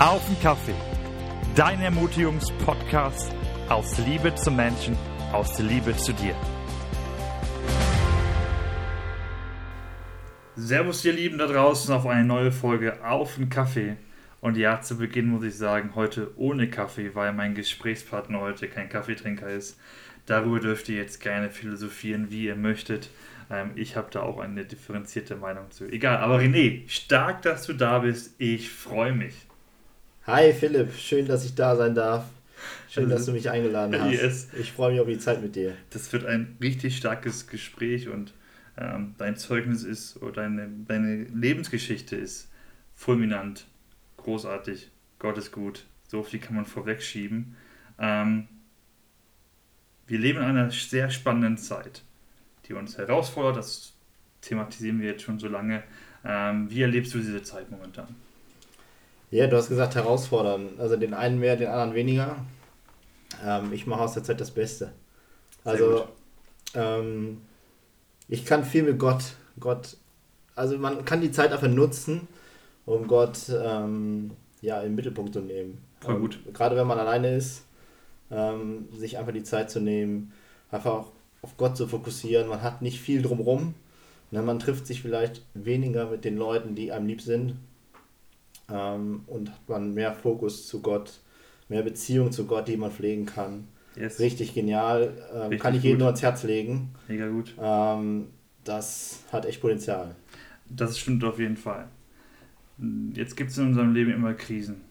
Auf den Kaffee. Dein Ermutigungspodcast aus Liebe zum Menschen, aus Liebe zu dir. Servus, ihr Lieben da draußen, auf eine neue Folge Auf den Kaffee. Und ja, zu Beginn muss ich sagen, heute ohne Kaffee, weil mein Gesprächspartner heute kein Kaffeetrinker ist. Darüber dürft ihr jetzt gerne philosophieren, wie ihr möchtet. Ähm, ich habe da auch eine differenzierte Meinung zu. Egal, aber René, stark, dass du da bist. Ich freue mich. Hi Philipp, schön, dass ich da sein darf. Schön, dass du mich eingeladen hast. Yes. Ich freue mich auf die Zeit mit dir. Das wird ein richtig starkes Gespräch und ähm, dein Zeugnis ist oder deine, deine Lebensgeschichte ist fulminant, großartig, Gott ist gut. So viel kann man vorwegschieben. Ähm, wir leben in einer sehr spannenden Zeit, die uns herausfordert. Das thematisieren wir jetzt schon so lange. Ähm, wie erlebst du diese Zeit momentan? Ja, du hast gesagt herausfordern. Also den einen mehr, den anderen weniger. Ähm, ich mache aus der Zeit das Beste. Also ähm, ich kann viel mit Gott. Gott, also man kann die Zeit einfach nutzen, um Gott ähm, ja im Mittelpunkt zu nehmen. Voll gut. gerade wenn man alleine ist, ähm, sich einfach die Zeit zu nehmen, einfach auf Gott zu fokussieren. Man hat nicht viel drumrum. Ne, man trifft sich vielleicht weniger mit den Leuten, die einem lieb sind ähm, und hat man mehr Fokus zu Gott, mehr Beziehung zu Gott, die man pflegen kann. Yes. Richtig genial. Ähm, Richtig kann ich jedem nur ans Herz legen. Mega gut. Ähm, das hat echt Potenzial. Das stimmt auf jeden Fall. Jetzt gibt es in unserem Leben immer Krisen.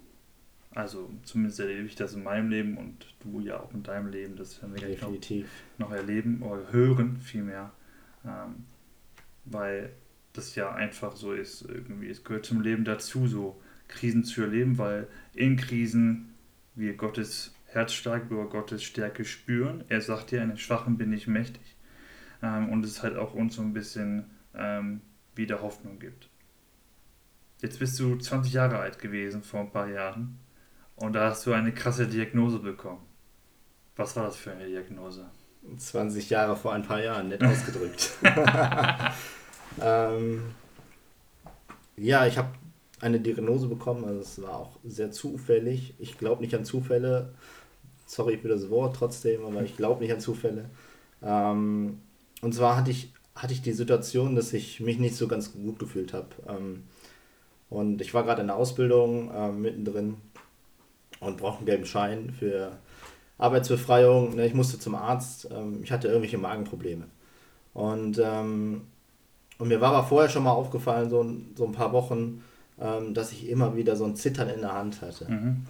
Also zumindest erlebe ich das in meinem Leben und du ja auch in deinem Leben. Das werden wir Definitiv. Noch, noch erleben oder hören vielmehr. Ähm, weil das ja einfach so ist. Irgendwie, es gehört zum Leben dazu, so Krisen zu erleben, weil in Krisen wir Gottes Herz stark über Gottes Stärke spüren. Er sagt ja, in den Schwachen bin ich mächtig. Ähm, und es halt auch uns so ein bisschen ähm, wieder Hoffnung gibt. Jetzt bist du 20 Jahre alt gewesen vor ein paar Jahren und da hast du eine krasse Diagnose bekommen. Was war das für eine Diagnose? 20 Jahre vor ein paar Jahren, nett ausgedrückt. ähm, ja, ich habe eine Diagnose bekommen. Also es war auch sehr zufällig. Ich glaube nicht an Zufälle. Sorry für das Wort trotzdem, aber ich glaube nicht an Zufälle. Ähm, und zwar hatte ich, hatte ich die Situation, dass ich mich nicht so ganz gut gefühlt habe. Ähm, und ich war gerade in der Ausbildung äh, mittendrin und brauchte einen gelben Schein für Arbeitsbefreiung. Ne, ich musste zum Arzt. Ähm, ich hatte irgendwelche Magenprobleme. Und, ähm, und mir war aber vorher schon mal aufgefallen, so, so ein paar Wochen, ähm, dass ich immer wieder so ein Zittern in der Hand hatte. Mhm.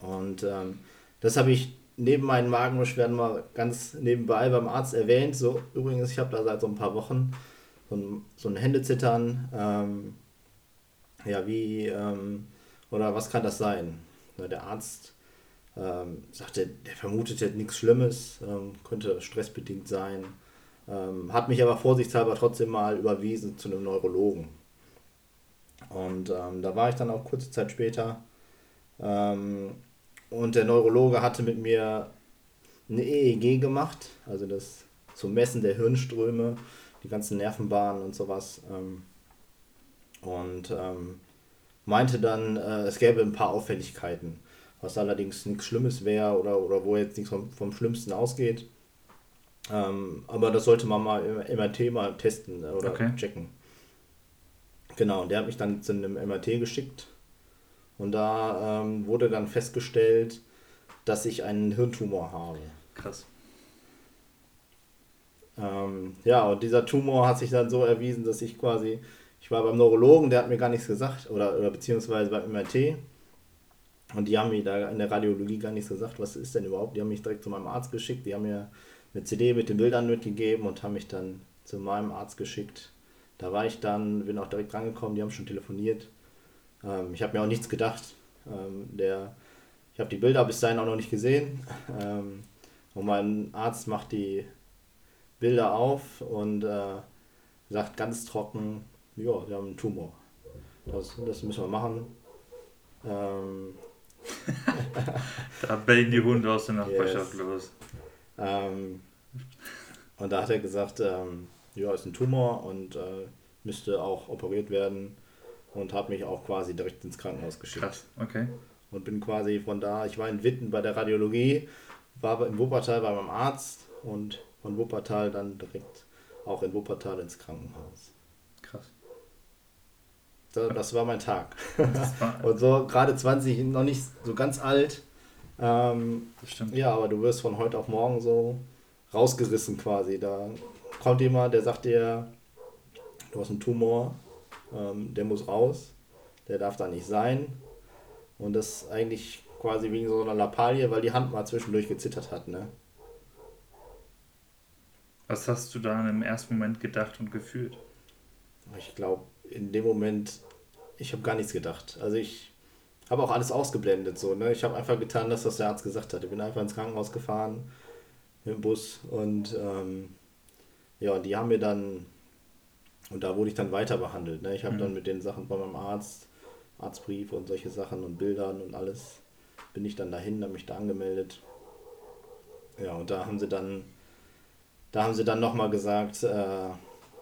Und ähm, das habe ich neben meinen Magenbeschwerden mal ganz nebenbei beim Arzt erwähnt. So, übrigens, ich habe da seit so ein paar Wochen so ein, so ein Händezittern. Ähm, ja, wie, ähm, oder was kann das sein? Na, der Arzt ähm, sagte, der vermutet jetzt nichts Schlimmes, ähm, könnte stressbedingt sein. Ähm, hat mich aber vorsichtshalber trotzdem mal überwiesen zu einem Neurologen. Und ähm, da war ich dann auch kurze Zeit später. Ähm, und der Neurologe hatte mit mir eine EEG gemacht, also das zum Messen der Hirnströme, die ganzen Nervenbahnen und sowas. Ähm, und ähm, meinte dann, äh, es gäbe ein paar Auffälligkeiten, was allerdings nichts Schlimmes wäre oder, oder wo jetzt nichts vom, vom Schlimmsten ausgeht. Ähm, aber das sollte man mal im MRT mal testen oder okay. checken. Genau, und der hat mich dann zu einem MRT geschickt. Und da ähm, wurde dann festgestellt, dass ich einen Hirntumor habe. Krass. Ähm, ja, und dieser Tumor hat sich dann so erwiesen, dass ich quasi, ich war beim Neurologen, der hat mir gar nichts gesagt, oder, oder beziehungsweise beim MRT. Und die haben mir da in der Radiologie gar nichts gesagt, was ist denn überhaupt. Die haben mich direkt zu meinem Arzt geschickt, die haben mir eine CD mit den Bildern mitgegeben und haben mich dann zu meinem Arzt geschickt. Da war ich dann, bin auch direkt rangekommen, die haben schon telefoniert. Ähm, ich habe mir auch nichts gedacht. Ähm, der, ich habe die Bilder bis dahin auch noch nicht gesehen. Ähm, und mein Arzt macht die Bilder auf und äh, sagt ganz trocken, ja, wir haben einen Tumor. Das, das müssen wir machen. Ähm, da bellen die Hunde aus der Nachbarschaft yes. los. Ähm, und da hat er gesagt, ähm, ja, ist ein Tumor und äh, müsste auch operiert werden. und habe mich auch quasi direkt ins Krankenhaus geschickt. Krass, okay. Und bin quasi von da, ich war in Witten bei der Radiologie, war in Wuppertal bei meinem Arzt und von Wuppertal dann direkt auch in Wuppertal ins Krankenhaus. Krass. Das, das war mein Tag. War und so gerade 20, noch nicht so ganz alt. Ähm, das stimmt. Ja, aber du wirst von heute auf morgen so rausgerissen quasi. Da kommt jemand, der sagt dir, du hast einen Tumor, ähm, der muss raus, der darf da nicht sein. Und das eigentlich quasi wegen so einer Lappalie, weil die Hand mal zwischendurch gezittert hat, ne? Was hast du da im ersten Moment gedacht und gefühlt? Ich glaube, in dem Moment, ich habe gar nichts gedacht. Also ich habe auch alles ausgeblendet so, ne? Ich habe einfach getan, dass das der Arzt gesagt hat. Ich bin einfach ins Krankenhaus gefahren mit dem Bus und ähm, ja, die haben mir dann und da wurde ich dann weiter behandelt. Ne? Ich habe mhm. dann mit den Sachen bei meinem Arzt, Arztbrief und solche Sachen und Bildern und alles, bin ich dann dahin, habe mich da angemeldet. Ja, und da haben sie dann, da haben sie dann nochmal gesagt, äh,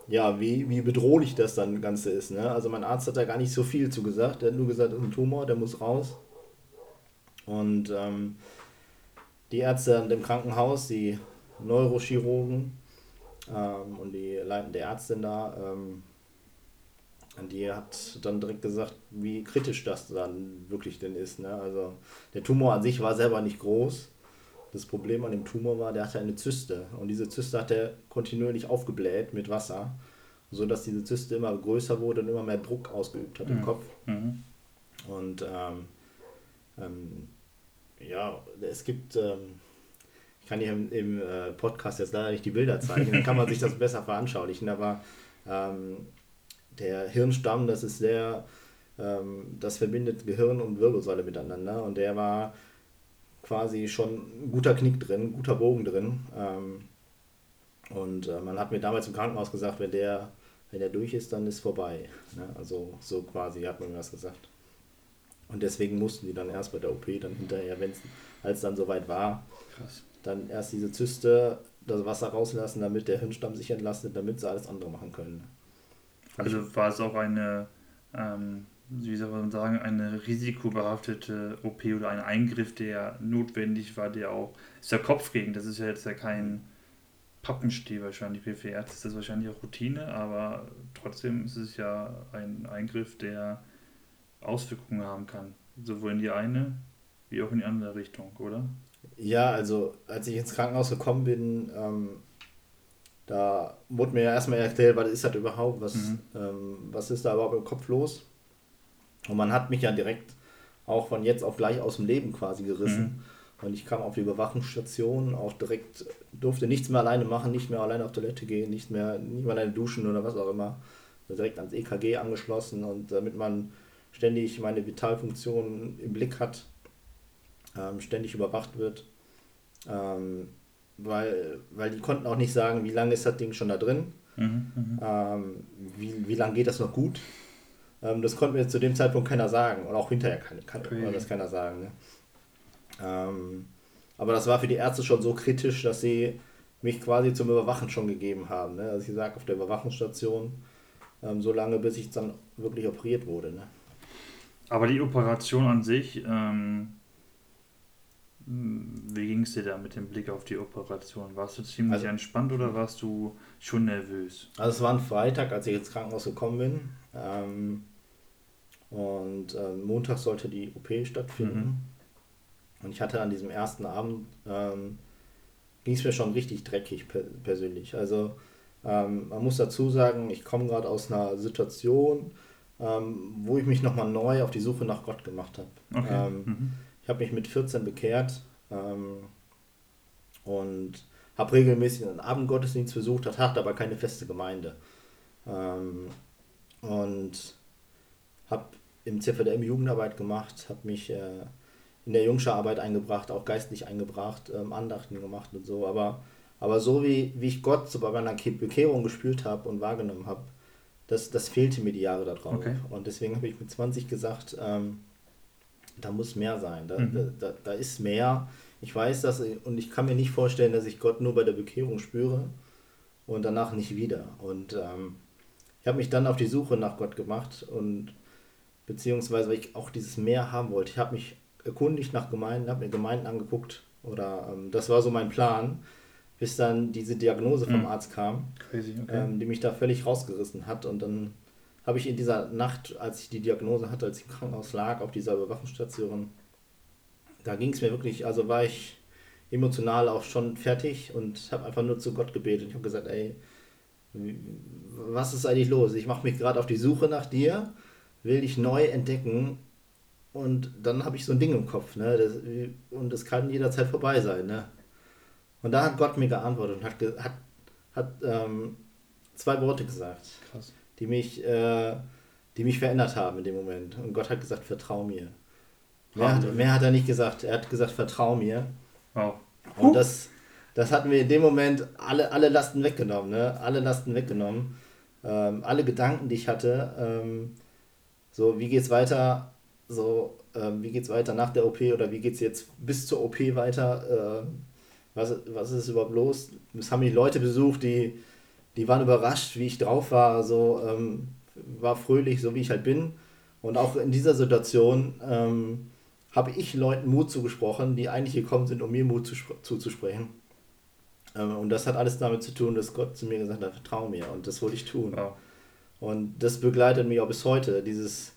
ja, wie, wie bedrohlich das dann Ganze ist. Ne? Also mein Arzt hat da gar nicht so viel zu gesagt. Er hat nur gesagt, das ist ein Tumor, der muss raus. Und ähm, die Ärzte im Krankenhaus, die Neurochirurgen, ähm, und die leitende Ärztin da, ähm, die hat dann direkt gesagt, wie kritisch das dann wirklich denn ist. Ne? Also der Tumor an sich war selber nicht groß. Das Problem an dem Tumor war, der hatte eine Zyste. Und diese Zyste hat er kontinuierlich aufgebläht mit Wasser, sodass diese Zyste immer größer wurde und immer mehr Druck ausgeübt hat mhm. im Kopf. Mhm. Und ähm, ähm, ja, es gibt ähm, ich kann hier im, im äh, Podcast jetzt leider nicht die Bilder zeigen, dann kann man sich das besser veranschaulichen, aber ähm, der Hirnstamm, das ist sehr, ähm, das verbindet Gehirn und Wirbelsäule miteinander und der war quasi schon ein guter Knick drin, guter Bogen drin. Ähm, und äh, man hat mir damals im Krankenhaus gesagt, wenn der, wenn der durch ist, dann ist vorbei. Ne? Also so quasi hat man mir das gesagt. Und deswegen mussten die dann erst bei der OP, dann hinterher, wenn es als dann soweit war, Krass dann erst diese Zyste, das Wasser rauslassen, damit der Hirnstamm sich entlastet, damit sie alles andere machen können. Also war es auch eine, ähm, wie soll man sagen, eine risikobehaftete OP oder ein Eingriff, der notwendig war, der auch, ist ja Kopfgegen, das ist ja jetzt ja kein Pappensteh wahrscheinlich, für Ärzte ist das wahrscheinlich auch Routine, aber trotzdem ist es ja ein Eingriff, der Auswirkungen haben kann, sowohl in die eine wie auch in die andere Richtung, oder? Ja, also als ich ins Krankenhaus gekommen bin, ähm, da wurde mir ja erstmal erklärt, was ist das überhaupt, was, mhm. ähm, was ist da überhaupt im Kopf los. Und man hat mich ja direkt auch von jetzt auf gleich aus dem Leben quasi gerissen. Mhm. Und ich kam auf die Überwachungsstation, auch direkt, durfte nichts mehr alleine machen, nicht mehr alleine auf Toilette gehen, nicht mehr, nicht mehr alleine duschen oder was auch immer. Direkt ans EKG angeschlossen und damit man ständig meine Vitalfunktionen im Blick hat, ähm, ständig überwacht wird. Ähm, weil, weil die konnten auch nicht sagen, wie lange ist das Ding schon da drin, mhm, mhm. ähm, wie, wie lange geht das noch gut. Ähm, das konnte mir zu dem Zeitpunkt keiner sagen und auch hinterher kann, kann okay. das keiner sagen. Ne? Ähm, aber das war für die Ärzte schon so kritisch, dass sie mich quasi zum Überwachen schon gegeben haben. Ne? Also ich sage auf der Überwachungsstation, ähm, so lange bis ich dann wirklich operiert wurde. Ne? Aber die Operation an sich, ähm, wie ging es dir da mit dem Blick auf die Operation? Warst du ziemlich also, entspannt oder warst du schon nervös? Also es war ein Freitag, als ich ins Krankenhaus gekommen bin. Ähm, und äh, Montag sollte die OP stattfinden. Mhm. Und ich hatte an diesem ersten Abend, ähm, ging es mir schon richtig dreckig per persönlich. Also ähm, man muss dazu sagen, ich komme gerade aus einer Situation, ähm, wo ich mich nochmal neu auf die Suche nach Gott gemacht habe. Okay. Ähm, mhm ich habe mich mit 14 bekehrt ähm, und habe regelmäßig einen Abendgottesdienst besucht, das hat aber keine feste Gemeinde. Ähm, und habe im CVDM Jugendarbeit gemacht, habe mich äh, in der Jungscherarbeit eingebracht, auch geistlich eingebracht, ähm, Andachten gemacht und so. Aber, aber so wie, wie ich Gott so bei meiner Bekehrung gespürt habe und wahrgenommen habe, das, das fehlte mir die Jahre darauf. Okay. Und deswegen habe ich mit 20 gesagt, ähm, da muss mehr sein. Da, mhm. da, da, ist mehr. Ich weiß das und ich kann mir nicht vorstellen, dass ich Gott nur bei der Bekehrung spüre und danach nicht wieder. Und ähm, ich habe mich dann auf die Suche nach Gott gemacht und beziehungsweise weil ich auch dieses mehr haben wollte. Ich habe mich erkundigt nach Gemeinden, habe mir Gemeinden angeguckt oder ähm, das war so mein Plan, bis dann diese Diagnose vom mhm. Arzt kam, Crazy, okay. ähm, die mich da völlig rausgerissen hat und dann habe ich in dieser Nacht, als ich die Diagnose hatte, als ich im Krankenhaus lag, auf dieser Überwachungsstation, da ging es mir wirklich, also war ich emotional auch schon fertig und habe einfach nur zu Gott gebetet. Ich habe gesagt, ey, was ist eigentlich los? Ich mache mich gerade auf die Suche nach dir, will dich neu entdecken und dann habe ich so ein Ding im Kopf, ne? Das, und es kann jederzeit vorbei sein, ne? Und da hat Gott mir geantwortet und hat, hat, hat ähm, zwei Worte gesagt, Krass. Die mich, äh, die mich verändert haben in dem Moment. Und Gott hat gesagt, vertrau mir. Mehr hat, mehr hat er nicht gesagt. Er hat gesagt, vertrau mir. Wow. Und das, das hatten wir in dem Moment alle, alle Lasten weggenommen, ne? Alle Lasten weggenommen. Ähm, alle Gedanken, die ich hatte, ähm, so, wie geht's weiter? So, ähm, wie geht's weiter nach der OP oder wie geht's jetzt bis zur OP weiter? Äh, was, was ist überhaupt los? Es haben mich Leute besucht, die, die waren überrascht, wie ich drauf war, so, ähm, war fröhlich, so wie ich halt bin. Und auch in dieser Situation ähm, habe ich Leuten Mut zugesprochen, die eigentlich gekommen sind, um mir Mut zuzusprechen. Ähm, und das hat alles damit zu tun, dass Gott zu mir gesagt hat, vertrau mir. Und das wollte ich tun. Wow. Und das begleitet mich auch bis heute, dieses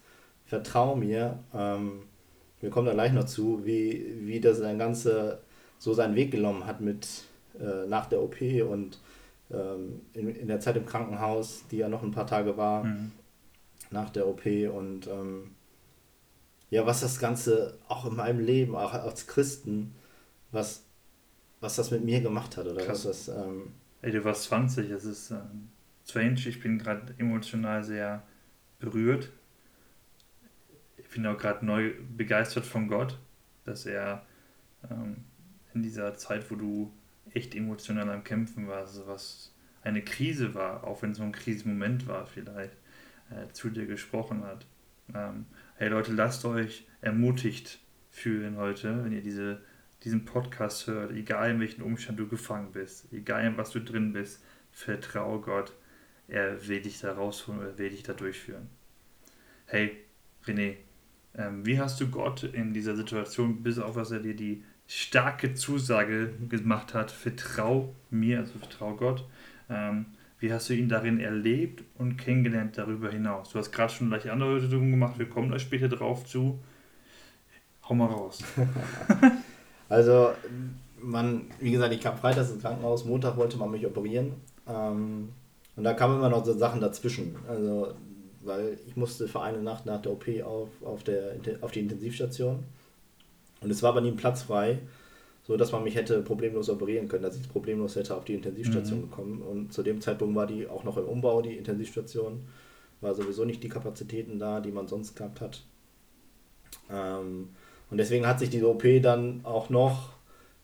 Vertrau mir. Ähm, wir kommen da gleich noch zu, wie, wie das ein ganze so seinen Weg genommen hat mit äh, nach der OP und ähm, in, in der Zeit im Krankenhaus, die ja noch ein paar Tage war, mhm. nach der OP und ähm, ja, was das Ganze auch in meinem Leben, auch als Christen, was, was das mit mir gemacht hat. Oder Krass. was das, ähm, Ey, du warst 20, es ist ähm, strange, ich bin gerade emotional sehr berührt. Ich bin auch gerade neu begeistert von Gott, dass er ähm, in dieser Zeit, wo du echt emotional am Kämpfen warst, also was eine Krise war, auch wenn es so ein Krisenmoment war vielleicht, äh, zu dir gesprochen hat. Ähm, hey Leute, lasst euch ermutigt fühlen heute, wenn ihr diese, diesen Podcast hört, egal in welchem Umstand du gefangen bist, egal in was du drin bist, vertraue Gott, er will dich da rausholen, er will dich da durchführen. Hey, René, ähm, wie hast du Gott in dieser Situation, bis auf was er dir die starke Zusage gemacht hat, vertrau mir, also vertrau Gott, ähm, wie hast du ihn darin erlebt und kennengelernt darüber hinaus? Du hast gerade schon gleich andere Übungen gemacht, wir kommen da später drauf zu. Hau mal raus. also, man, wie gesagt, ich kam freitags ins Krankenhaus, Montag wollte man mich operieren. Ähm, und da kamen immer noch so Sachen dazwischen. Also, weil ich musste für eine Nacht nach der OP auf, auf, der, auf die Intensivstation. Und es war aber nie ein Platz frei so dass man mich hätte problemlos operieren können, dass ich problemlos hätte auf die Intensivstation mhm. gekommen. Und zu dem Zeitpunkt war die auch noch im Umbau, die Intensivstation. War sowieso nicht die Kapazitäten da, die man sonst gehabt hat. Ähm, und deswegen hat sich diese OP dann auch noch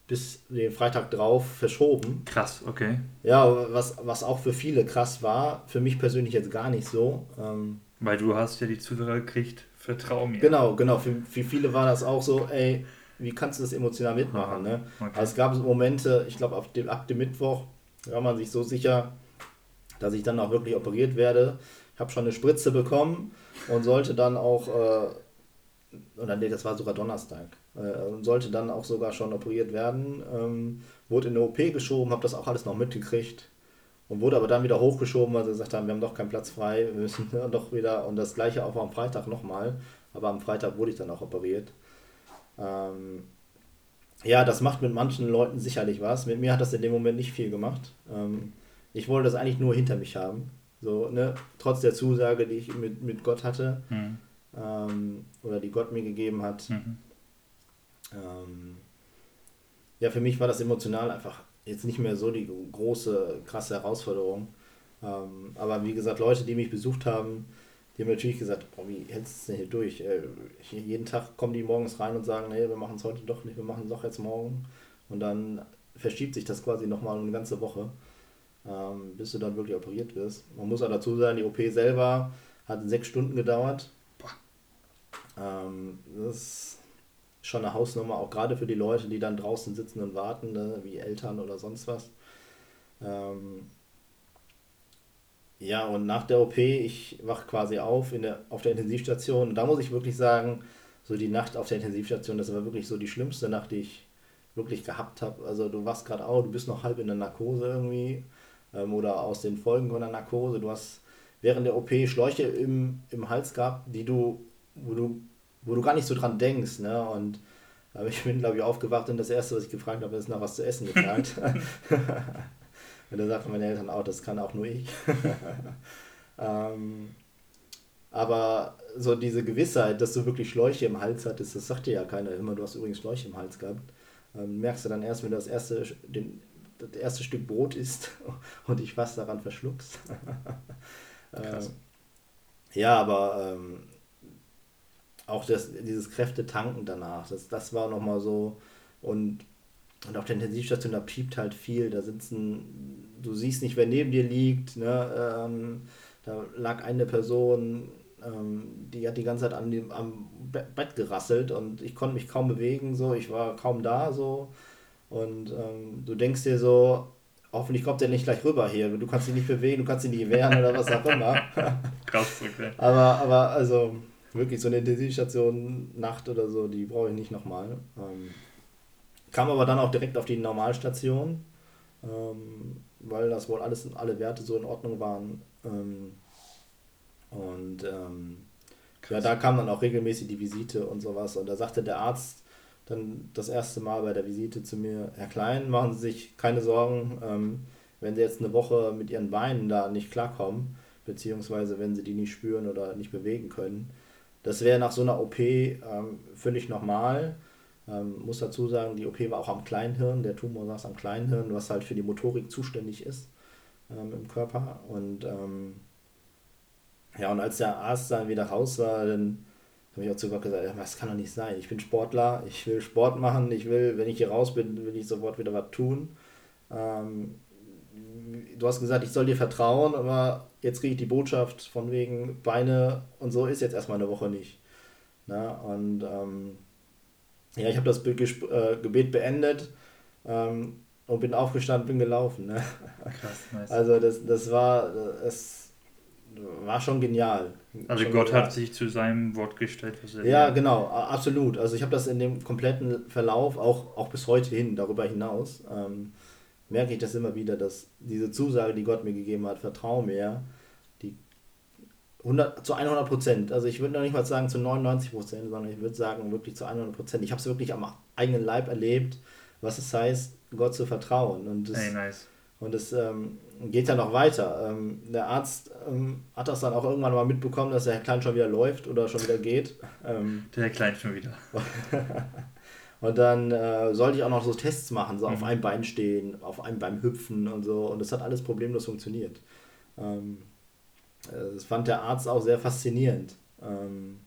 bis den Freitag drauf verschoben. Krass, okay. Ja, was, was auch für viele krass war, für mich persönlich jetzt gar nicht so. Ähm, Weil du hast ja die Zusage gekriegt, vertrau mir. Genau, genau. Für, für viele war das auch so, ey, wie kannst du das emotional mitmachen? Ne? Okay. Also es gab Momente, ich glaube, dem, ab dem Mittwoch war man sich so sicher, dass ich dann auch wirklich operiert werde. Ich habe schon eine Spritze bekommen und sollte dann auch, äh, oder nee, das war sogar Donnerstag, äh, und sollte dann auch sogar schon operiert werden. Ähm, wurde in eine OP geschoben, habe das auch alles noch mitgekriegt und wurde aber dann wieder hochgeschoben, weil sie gesagt haben, wir haben doch keinen Platz frei, wir müssen doch wieder, und das gleiche auch am Freitag nochmal, aber am Freitag wurde ich dann auch operiert. Ähm, ja, das macht mit manchen Leuten sicherlich was. Mit mir hat das in dem Moment nicht viel gemacht. Ähm, ich wollte das eigentlich nur hinter mich haben. So, ne? Trotz der Zusage, die ich mit, mit Gott hatte. Mhm. Ähm, oder die Gott mir gegeben hat. Mhm. Ähm, ja, für mich war das emotional einfach jetzt nicht mehr so die große, krasse Herausforderung. Ähm, aber wie gesagt, Leute, die mich besucht haben, die haben natürlich gesagt, boah, wie hältst du es denn hier durch? Äh, jeden Tag kommen die morgens rein und sagen, nee, wir machen es heute doch nicht, wir machen es doch jetzt morgen. Und dann verschiebt sich das quasi nochmal eine ganze Woche, ähm, bis du dann wirklich operiert wirst. Man muss auch dazu sagen, die OP selber hat sechs Stunden gedauert. Ähm, das ist schon eine Hausnummer, auch gerade für die Leute, die dann draußen sitzen und warten, ne, wie Eltern oder sonst was. Ähm, ja, und nach der OP, ich wach quasi auf in der, auf der Intensivstation. Und da muss ich wirklich sagen, so die Nacht auf der Intensivstation, das war wirklich so die schlimmste Nacht, die ich wirklich gehabt habe. Also du wachst gerade auf, du bist noch halb in der Narkose irgendwie ähm, oder aus den Folgen von der Narkose. Du hast während der OP Schläuche im, im Hals gehabt, die du, wo du, wo du gar nicht so dran denkst. Ne? Und aber ich bin, glaube ich, aufgewacht und das Erste, was ich gefragt habe, ist nach was zu essen gefragt. und da sagten meine Eltern auch, das kann auch nur ich. ähm, aber so diese Gewissheit, dass du wirklich Schläuche im Hals hattest, das sagt dir ja keiner immer, du hast übrigens Schläuche im Hals gehabt. Ähm, merkst du dann erst, wenn du das erste, den, das erste Stück Brot isst und dich fast daran verschluckst. ähm, ja, aber ähm, auch das, dieses Kräftetanken danach, das, das war nochmal so. Und, und auf der Intensivstation, da piept halt viel. Da sitzen, du siehst nicht, wer neben dir liegt. Ne? Ähm, da lag eine Person, ähm, die hat die ganze Zeit an dem, am Bett gerasselt und ich konnte mich kaum bewegen. So. Ich war kaum da. so Und ähm, du denkst dir so, hoffentlich kommt der nicht gleich rüber hier. Du kannst dich nicht bewegen, du kannst dich nicht wehren oder was auch immer. Krass, okay. Aber, aber also wirklich so eine Intensivstation Nacht oder so, die brauche ich nicht nochmal. Ähm, kam aber dann auch direkt auf die Normalstation, ähm, weil das wohl alles, alle Werte so in Ordnung waren. Ähm, und ähm, ja, da kam dann auch regelmäßig die Visite und sowas. Und da sagte der Arzt dann das erste Mal bei der Visite zu mir, Herr Klein, machen Sie sich keine Sorgen, ähm, wenn Sie jetzt eine Woche mit Ihren Beinen da nicht klarkommen, beziehungsweise wenn Sie die nicht spüren oder nicht bewegen können, das wäre nach so einer OP ähm, völlig normal. Ähm, muss dazu sagen, die OP war auch am Kleinhirn, der Tumor saß am Kleinhirn, was halt für die Motorik zuständig ist ähm, im Körper. Und ähm, ja, und als der Arzt dann wieder raus war, dann habe ich auch zu Gott gesagt, das kann doch nicht sein. Ich bin Sportler, ich will Sport machen, ich will, wenn ich hier raus bin, will ich sofort wieder was tun. Ähm, du hast gesagt, ich soll dir vertrauen, aber jetzt kriege ich die Botschaft von wegen Beine und so ist jetzt erstmal eine Woche nicht. Na, und ähm, ja, ich habe das äh, Gebet beendet ähm, und bin aufgestanden, bin gelaufen. Ne? Krass, nice. Also das, das war, es war schon genial. Also schon Gott genial. hat sich zu seinem Wort gestellt. Was er ja, genau, absolut. Also ich habe das in dem kompletten Verlauf, auch, auch bis heute hin, darüber hinaus, ähm, merke ich das immer wieder, dass diese Zusage, die Gott mir gegeben hat, vertraue mir, die 100, zu 100 Prozent, also ich würde noch nicht mal sagen zu 99 Prozent, sondern ich würde sagen wirklich zu 100 Prozent. Ich habe es wirklich am eigenen Leib erlebt, was es heißt, Gott zu vertrauen. Und das, hey, nice. Und es ähm, geht ja noch weiter. Ähm, der Arzt ähm, hat das dann auch irgendwann mal mitbekommen, dass der Herr Klein schon wieder läuft oder schon wieder geht. Ähm, der Herr Klein schon wieder. Und dann äh, sollte ich auch noch so Tests machen, so mhm. auf einem Bein stehen, auf einem Bein hüpfen und so. Und das hat alles problemlos funktioniert. Ähm, äh, das fand der Arzt auch sehr faszinierend. Ähm,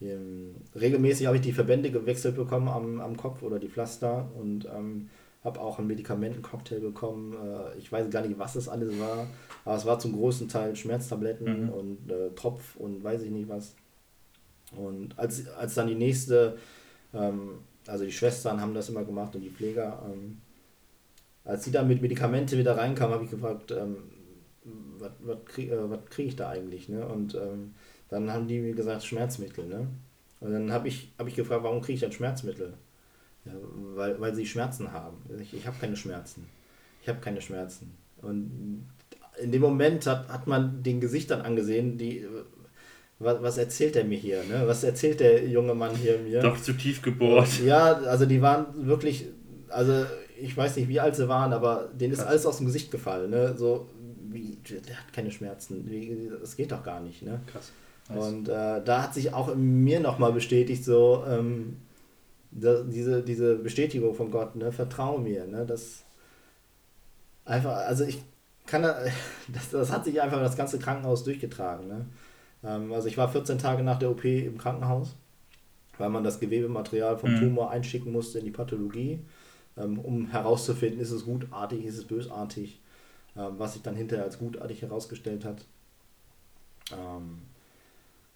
ähm, regelmäßig habe ich die Verbände gewechselt bekommen am, am Kopf oder die Pflaster und ähm, habe auch einen Medikamentencocktail bekommen. Äh, ich weiß gar nicht, was das alles war, aber es war zum großen Teil Schmerztabletten mhm. und äh, Tropf und weiß ich nicht was. Und als, als dann die nächste ähm, also die Schwestern haben das immer gemacht und die Pfleger. Ähm, als sie dann mit Medikamente wieder reinkamen, habe ich gefragt, ähm, was kriege äh, krieg ich da eigentlich? Ne? Und ähm, dann haben die mir gesagt, Schmerzmittel. Ne? Und dann habe ich, hab ich gefragt, warum kriege ich dann Schmerzmittel? Ja, weil, weil sie Schmerzen haben. Ich, ich habe keine Schmerzen. Ich habe keine Schmerzen. Und in dem Moment hat, hat man den Gesichtern angesehen, die was, was erzählt er mir hier? Ne? Was erzählt der junge Mann hier mir? Doch zu tief gebohrt. Ja, also die waren wirklich, also ich weiß nicht, wie alt sie waren, aber denen ist Krass. alles aus dem Gesicht gefallen. Ne? So, wie, der hat keine Schmerzen. Wie, das geht doch gar nicht. Ne? Krass. Nice. Und äh, da hat sich auch in mir nochmal bestätigt, so ähm, da, diese, diese Bestätigung von Gott, ne? vertraue mir. Ne? Das einfach, also ich kann da, das, das hat sich einfach das ganze Krankenhaus durchgetragen. Ne? Ähm, also ich war 14 Tage nach der OP im Krankenhaus, weil man das Gewebematerial vom mhm. Tumor einschicken musste in die Pathologie, ähm, um herauszufinden, ist es gutartig, ist es bösartig, ähm, was sich dann hinterher als gutartig herausgestellt hat.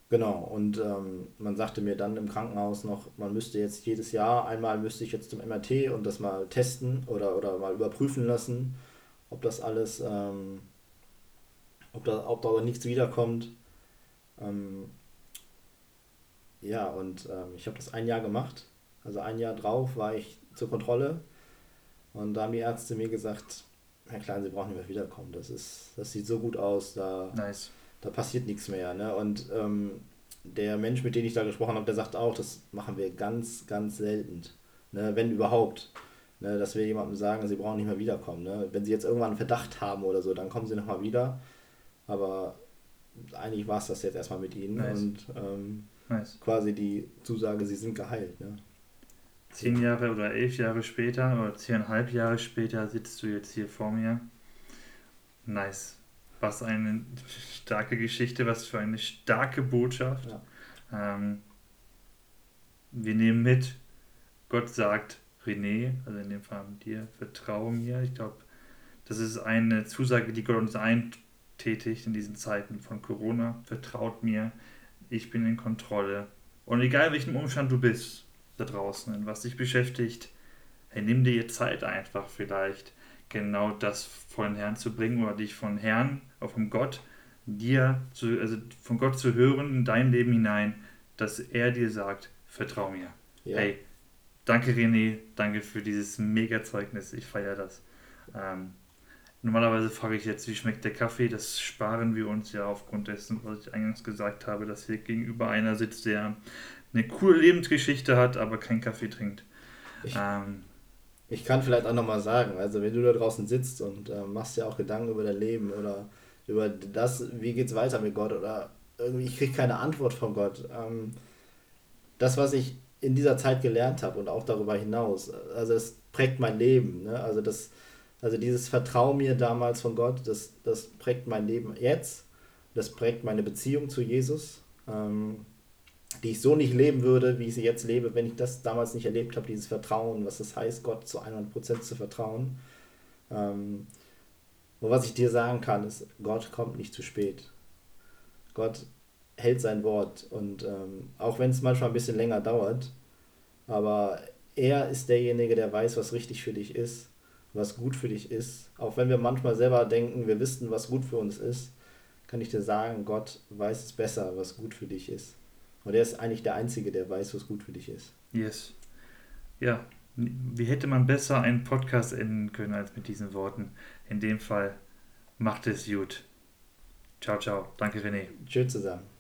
Genau, und man sagte mir dann im Krankenhaus noch, man müsste jetzt jedes Jahr, einmal müsste ich jetzt zum MRT und das mal testen oder, oder mal überprüfen lassen, ob das alles ob da, ob da nichts wiederkommt. Ähm, ja, und ähm, ich habe das ein Jahr gemacht. Also ein Jahr drauf war ich zur Kontrolle. Und da haben die Ärzte mir gesagt, Herr Klein, Sie brauchen nicht mehr wiederkommen. Das, ist, das sieht so gut aus, da, nice. da passiert nichts mehr. Ne? Und ähm, der Mensch, mit dem ich da gesprochen habe, der sagt auch, das machen wir ganz, ganz selten. Ne? Wenn überhaupt. Ne? Dass wir jemandem sagen, Sie brauchen nicht mehr wiederkommen. Ne? Wenn Sie jetzt irgendwann einen Verdacht haben oder so, dann kommen Sie nochmal wieder. Aber eigentlich war es das jetzt erstmal mit Ihnen. Nice. Und ähm, nice. quasi die Zusage, Sie sind geheilt. Ne? Zehn Jahre oder elf Jahre später oder zehneinhalb Jahre später sitzt du jetzt hier vor mir. Nice. Was eine starke Geschichte, was für eine starke Botschaft. Ja. Ähm, wir nehmen mit, Gott sagt, René, also in dem Fall dir, vertraue mir. Ich glaube, das ist eine Zusage, die Gott uns eintätigt in diesen Zeiten von Corona. Vertraut mir, ich bin in Kontrolle. Und egal welchen Umstand du bist, da draußen, was dich beschäftigt, hey, nimm dir Zeit einfach vielleicht genau das vor den Herrn zu bringen oder dich von Herrn, auch vom Gott, dir zu, also von Gott zu hören in dein Leben hinein, dass er dir sagt, vertrau mir. Ja. Hey, danke René, danke für dieses Mega-Zeugnis, ich feiere das. Ähm, normalerweise frage ich jetzt, wie schmeckt der Kaffee? Das sparen wir uns ja aufgrund dessen, was ich eingangs gesagt habe, dass hier gegenüber einer sitzt, der eine coole Lebensgeschichte hat, aber keinen Kaffee trinkt. Ich, ähm, ich kann vielleicht auch nochmal sagen, also wenn du da draußen sitzt und äh, machst dir auch Gedanken über dein Leben oder über das, wie geht's weiter mit Gott oder irgendwie, ich kriege keine Antwort von Gott. Ähm, das, was ich in dieser Zeit gelernt habe und auch darüber hinaus, also es prägt mein Leben. Ne? Also das, also dieses Vertrauen mir damals von Gott, das, das prägt mein Leben jetzt, das prägt meine Beziehung zu Jesus. Ähm, die ich so nicht leben würde, wie ich sie jetzt lebe, wenn ich das damals nicht erlebt habe, dieses Vertrauen, was es heißt, Gott zu 100% zu vertrauen. Ähm, und was ich dir sagen kann, ist, Gott kommt nicht zu spät. Gott hält sein Wort und ähm, auch wenn es manchmal ein bisschen länger dauert, aber er ist derjenige, der weiß, was richtig für dich ist, was gut für dich ist. Auch wenn wir manchmal selber denken, wir wüssten, was gut für uns ist, kann ich dir sagen, Gott weiß es besser, was gut für dich ist. Und er ist eigentlich der Einzige, der weiß, was gut für dich ist. Yes. Ja, wie hätte man besser einen Podcast enden können als mit diesen Worten? In dem Fall, macht es gut. Ciao, ciao. Danke, René. Tschüss zusammen.